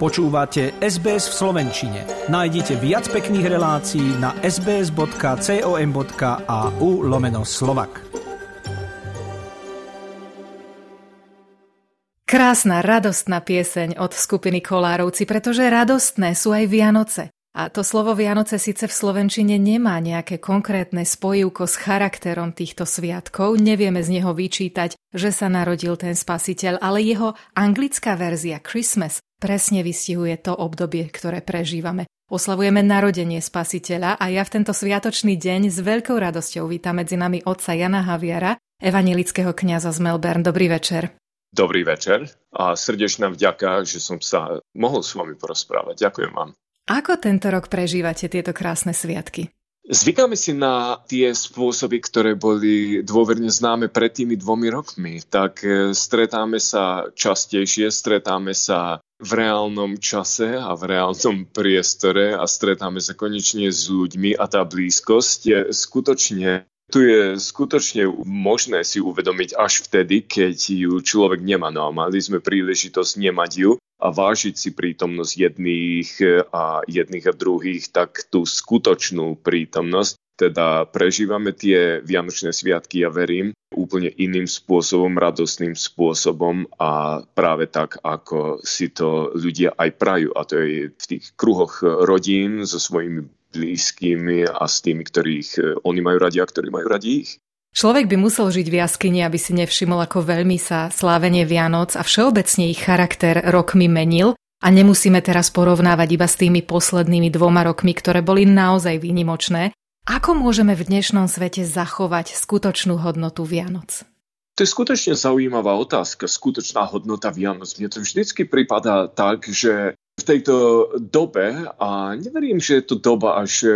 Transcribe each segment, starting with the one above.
Počúvate SBS v Slovenčine. Nájdite viac pekných relácií na sbs.com.au lomeno slovak. Krásna, radostná pieseň od skupiny Kolárovci, pretože radostné sú aj Vianoce. A to slovo Vianoce síce v Slovenčine nemá nejaké konkrétne spojivko s charakterom týchto sviatkov, nevieme z neho vyčítať, že sa narodil ten spasiteľ, ale jeho anglická verzia Christmas presne vystihuje to obdobie, ktoré prežívame. Oslavujeme narodenie spasiteľa a ja v tento sviatočný deň s veľkou radosťou vítam medzi nami otca Jana Haviara, evanilického kňaza z Melbourne. Dobrý večer. Dobrý večer a srdečná vďaka, že som sa mohol s vami porozprávať. Ďakujem vám. Ako tento rok prežívate tieto krásne sviatky? Zvykáme si na tie spôsoby, ktoré boli dôverne známe pred tými dvomi rokmi. Tak e, stretáme sa častejšie, stretáme sa v reálnom čase a v reálnom priestore a stretáme sa konečne s ľuďmi a tá blízkosť je skutočne tu je skutočne možné si uvedomiť až vtedy, keď ju človek nemá. No a mali sme príležitosť nemať ju a vážiť si prítomnosť jedných a jedných a druhých, tak tú skutočnú prítomnosť. Teda prežívame tie Vianočné sviatky, ja verím, úplne iným spôsobom, radostným spôsobom a práve tak, ako si to ľudia aj prajú. A to je v tých kruhoch rodín so svojimi blízkymi a s tými, ktorých oni majú radi a ktorí majú radi ich. Človek by musel žiť v jaskyni, aby si nevšimol, ako veľmi sa slávenie Vianoc a všeobecne ich charakter rokmi menil a nemusíme teraz porovnávať iba s tými poslednými dvoma rokmi, ktoré boli naozaj výnimočné. Ako môžeme v dnešnom svete zachovať skutočnú hodnotu Vianoc? To je skutočne zaujímavá otázka, skutočná hodnota Vianoc. Mne to vždycky pripadá tak, že v tejto dobe a neverím, že je to doba až, e,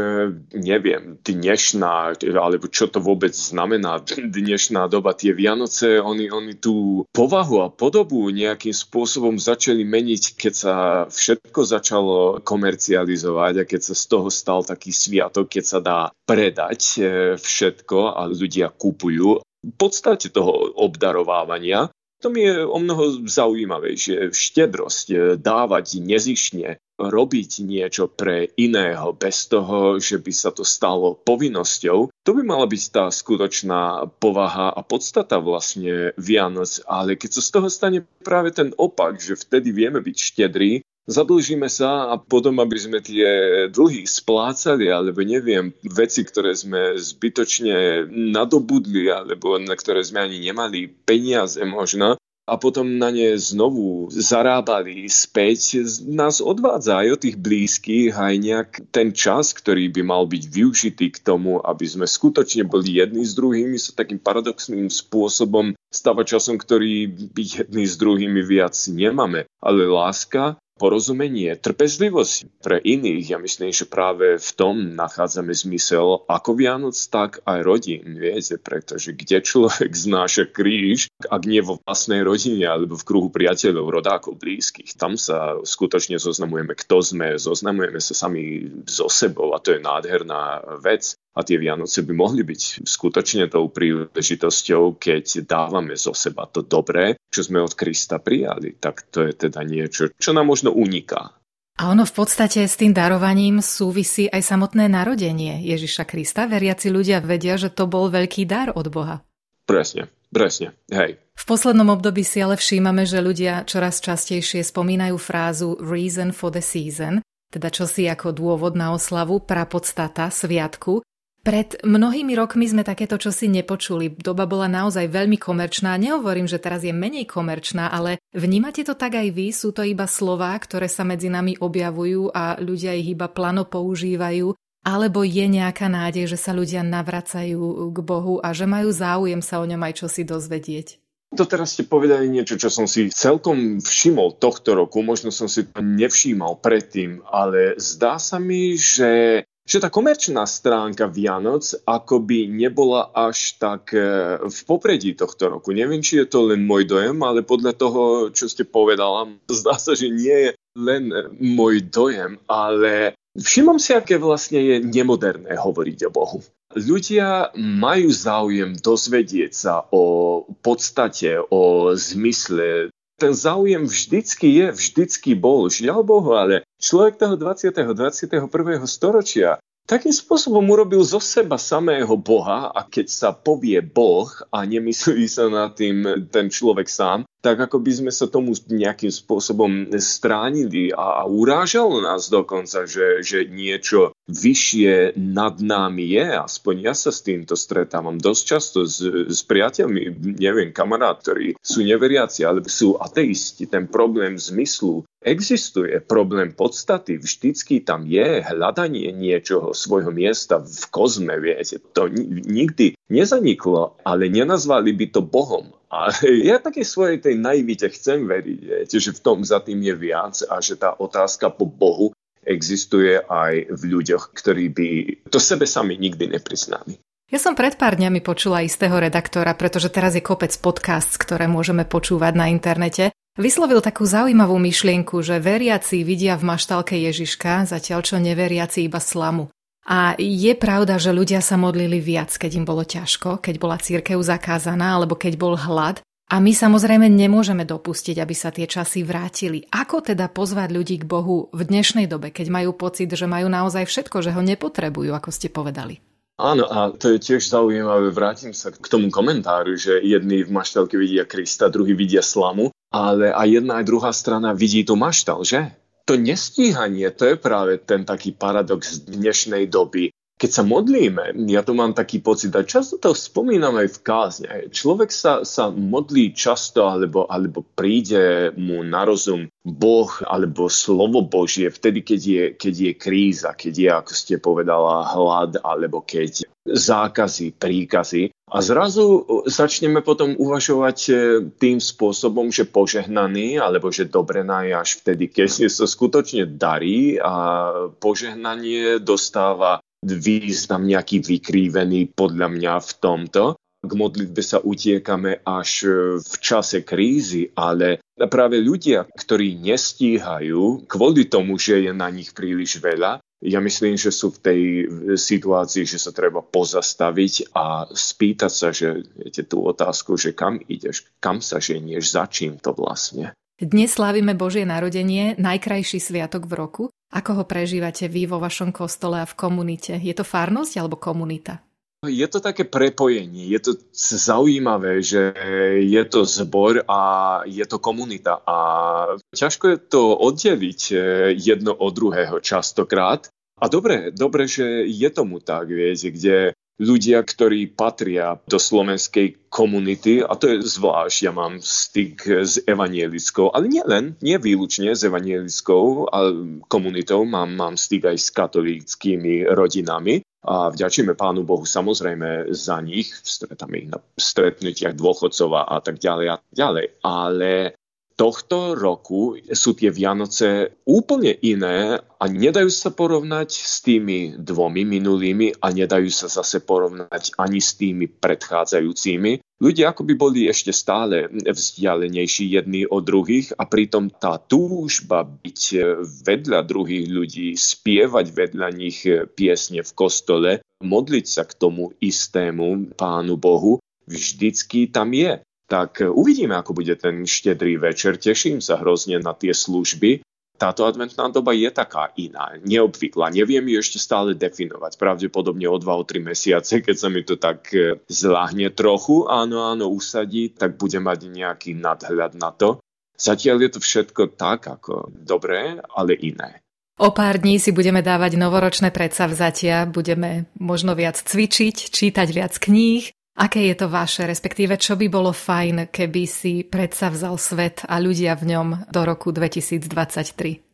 neviem, dnešná, alebo čo to vôbec znamená dnešná doba. Tie Vianoce, oni, oni tú povahu a podobu nejakým spôsobom začali meniť, keď sa všetko začalo komercializovať a keď sa z toho stal taký sviatok, keď sa dá predať e, všetko a ľudia kupujú podstate toho obdarovávania to mi je o mnoho zaujímavejšie. Štedrosť, e, dávať nezišne, robiť niečo pre iného bez toho, že by sa to stalo povinnosťou. To by mala byť tá skutočná povaha a podstata vlastne Vianoc. Ale keď sa z toho stane práve ten opak, že vtedy vieme byť štedrí, zadlžíme sa a potom, aby sme tie dlhy splácali, alebo neviem, veci, ktoré sme zbytočne nadobudli, alebo na ktoré sme ani nemali peniaze možno, a potom na ne znovu zarábali späť, nás odvádza aj od tých blízkych aj nejak ten čas, ktorý by mal byť využitý k tomu, aby sme skutočne boli jedni s druhými sa takým paradoxným spôsobom stáva časom, ktorý jedni s druhými viac nemáme. Ale láska porozumenie, trpezlivosť pre iných. Ja myslím, že práve v tom nachádzame zmysel ako Vianoc, tak aj rodín, viete, pretože kde človek znáša kríž, ak nie vo vlastnej rodine alebo v kruhu priateľov, rodákov, blízkych, tam sa skutočne zoznamujeme, kto sme, zoznamujeme sa sami so sebou a to je nádherná vec. A tie Vianoce by mohli byť skutočne tou príležitosťou, keď dávame zo seba to dobré, čo sme od Krista prijali. Tak to je teda niečo, čo nám možno uniká. A ono v podstate s tým darovaním súvisí aj samotné narodenie Ježiša Krista. Veriaci ľudia vedia, že to bol veľký dar od Boha. Presne, presne, hej. V poslednom období si ale všímame, že ľudia čoraz častejšie spomínajú frázu reason for the season, teda čosi ako dôvod na oslavu, prapodstata, sviatku, pred mnohými rokmi sme takéto čosi nepočuli. Doba bola naozaj veľmi komerčná. Nehovorím, že teraz je menej komerčná, ale vnímate to tak aj vy? Sú to iba slová, ktoré sa medzi nami objavujú a ľudia ich iba plano používajú? Alebo je nejaká nádej, že sa ľudia navracajú k Bohu a že majú záujem sa o ňom aj čosi dozvedieť? To teraz ste povedali niečo, čo som si celkom všimol tohto roku, možno som si to nevšímal predtým, ale zdá sa mi, že že tá komerčná stránka Vianoc akoby nebola až tak e, v popredí tohto roku. Neviem, či je to len môj dojem, ale podľa toho, čo ste povedala, zdá sa, že nie je len môj dojem, ale všimám si, aké vlastne je nemoderné hovoriť o Bohu. Ľudia majú záujem dozvedieť sa o podstate, o zmysle ten záujem vždycky je, vždycky bol, žiaľ Bohu, ale človek toho 20. 21. storočia Takým spôsobom urobil zo seba samého Boha a keď sa povie Boh a nemyslí sa na tým ten človek sám, tak ako by sme sa tomu nejakým spôsobom stránili a, urážalo nás dokonca, že, že niečo vyššie nad nami je. Aspoň ja sa s týmto stretávam dosť často s, s priateľmi, neviem, kamarát, ktorí sú neveriaci, alebo sú ateisti. Ten problém zmyslu existuje, problém podstaty vždycky tam je hľadanie niečoho, svojho miesta v kozme, viete. To nikdy nezaniklo, ale nenazvali by to Bohom. A ja také svojej tej naivite chcem veriť, viete, že v tom za tým je viac a že tá otázka po Bohu existuje aj v ľuďoch, ktorí by to sebe sami nikdy nepriznali. Ja som pred pár dňami počula istého redaktora, pretože teraz je kopec podcast, ktoré môžeme počúvať na internete. Vyslovil takú zaujímavú myšlienku, že veriaci vidia v maštalke Ježiška, zatiaľ čo neveriaci iba slamu. A je pravda, že ľudia sa modlili viac, keď im bolo ťažko, keď bola církev zakázaná alebo keď bol hlad. A my samozrejme nemôžeme dopustiť, aby sa tie časy vrátili. Ako teda pozvať ľudí k Bohu v dnešnej dobe, keď majú pocit, že majú naozaj všetko, že ho nepotrebujú, ako ste povedali? Áno, a to je tiež zaujímavé. Vrátim sa k tomu komentáru, že jedni v maštalke vidia Krista, druhí vidia slamu, ale aj jedna aj druhá strana vidí tu maštal, že? to nestíhanie, to je práve ten taký paradox dnešnej doby. Keď sa modlíme, ja to mám taký pocit, a často to spomínam aj v kázne, človek sa, sa modlí často, alebo, alebo príde mu na rozum Boh alebo slovo Božie vtedy, keď je, keď je kríza, keď je, ako ste povedala, hlad, alebo keď zákazy, príkazy. A zrazu začneme potom uvažovať e, tým spôsobom, že požehnaný, alebo že dobre je až vtedy, keď sa skutočne darí a požehnanie dostáva význam nejaký vykrívený podľa mňa v tomto. K modlitbe sa utiekame až e, v čase krízy, ale práve ľudia, ktorí nestíhajú kvôli tomu, že je na nich príliš veľa, ja myslím, že sú v tej situácii, že sa treba pozastaviť a spýtať sa, že viete, tú otázku, že kam ideš, kam sa ženieš, za čím to vlastne. Dnes slávime Božie narodenie, najkrajší sviatok v roku. Ako ho prežívate vy vo vašom kostole a v komunite? Je to farnosť alebo komunita? Je to také prepojenie, je to zaujímavé, že je to zbor a je to komunita a ťažko je to oddeliť eh, jedno od druhého častokrát. A dobre, dobre, že je tomu tak, viete, kde ľudia, ktorí patria do slovenskej komunity, a to je zvlášť, ja mám styk s evanielickou, ale nie len, nie výlučne s evanielickou komunitou, mám, mám styk aj s katolíckými rodinami a vďačíme Pánu Bohu samozrejme za nich, stretáme na stretnutiach dôchodcov a tak ďalej a tak ďalej, ale tohto roku sú tie Vianoce úplne iné a nedajú sa porovnať s tými dvomi minulými a nedajú sa zase porovnať ani s tými predchádzajúcimi. Ľudia ako by boli ešte stále vzdialenejší jedni od druhých a pritom tá túžba byť vedľa druhých ľudí, spievať vedľa nich piesne v kostole, modliť sa k tomu istému Pánu Bohu, vždycky tam je tak uvidíme, ako bude ten štedrý večer. Teším sa hrozne na tie služby. Táto adventná doba je taká iná, neobvyklá. Neviem ju ešte stále definovať. Pravdepodobne o 2-3 mesiace, keď sa mi to tak e, zláhne trochu, áno, áno, usadí, tak budem mať nejaký nadhľad na to. Zatiaľ je to všetko tak, ako dobré, ale iné. O pár dní si budeme dávať novoročné predsavzatia, budeme možno viac cvičiť, čítať viac kníh, Aké je to vaše, respektíve čo by bolo fajn, keby si predsa vzal svet a ľudia v ňom do roku 2023?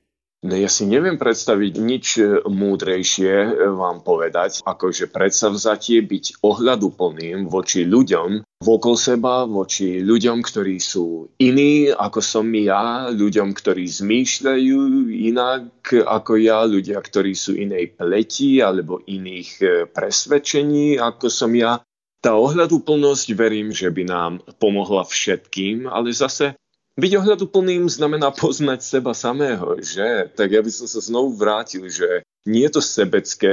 No ja si neviem predstaviť nič múdrejšie eh, vám povedať, ako že predsavzatie byť ohľaduplným voči ľuďom vokol seba, voči ľuďom, ktorí sú iní ako som ja, ľuďom, ktorí zmýšľajú inak ako ja, ľudia, ktorí sú inej pleti alebo iných eh, presvedčení ako som ja. Tá ohľaduplnosť verím, že by nám pomohla všetkým, ale zase byť ohľaduplným znamená poznať seba samého, že? Tak ja by som sa znovu vrátil, že nie je to sebecké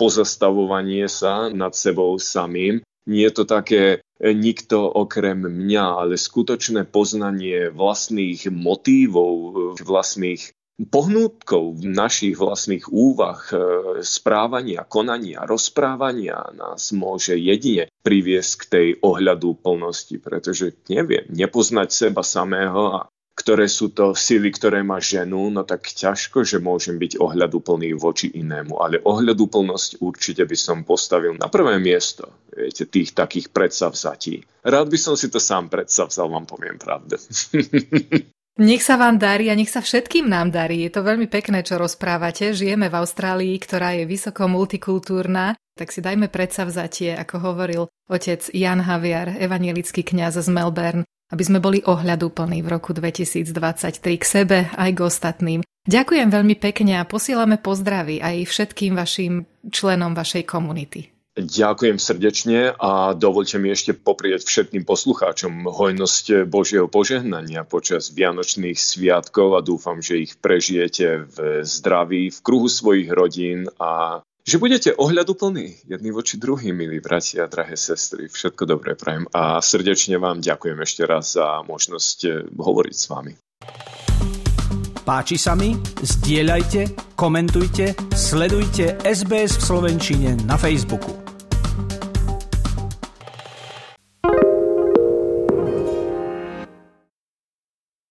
pozastavovanie sa nad sebou samým, Nie je to také e, nikto okrem mňa, ale skutočné poznanie vlastných motívov, e, vlastných pohnútkov našich vlastných úvah, e, správania, konania, rozprávania nás môže jedine priviesť k tej ohľadu plnosti, pretože neviem, nepoznať seba samého a ktoré sú to sily, ktoré má ženu, no tak ťažko, že môžem byť ohľaduplný voči inému. Ale ohľaduplnosť určite by som postavil na prvé miesto, viete, tých takých predsavzatí. Rád by som si to sám predsavzal, vám poviem pravdu. Nech sa vám darí a nech sa všetkým nám darí. Je to veľmi pekné, čo rozprávate. Žijeme v Austrálii, ktorá je vysoko multikultúrna, tak si dajme predsavzatie, ako hovoril otec Jan Haviar, evanielický kňaz z Melbourne, aby sme boli ohľadúplní v roku 2023 k sebe aj k ostatným. Ďakujem veľmi pekne a posielame pozdravy aj všetkým vašim členom vašej komunity. Ďakujem srdečne a dovolte mi ešte poprieť všetkým poslucháčom hojnosť Božieho požehnania počas Vianočných sviatkov a dúfam, že ich prežijete v zdraví, v kruhu svojich rodín a že budete ohľaduplní jedni voči druhým, milí bratia drahé sestry. Všetko dobré prajem a srdečne vám ďakujem ešte raz za možnosť eh, hovoriť s vami. Páči sa mi? Zdieľajte, komentujte, sledujte SBS v Slovenčine na Facebooku.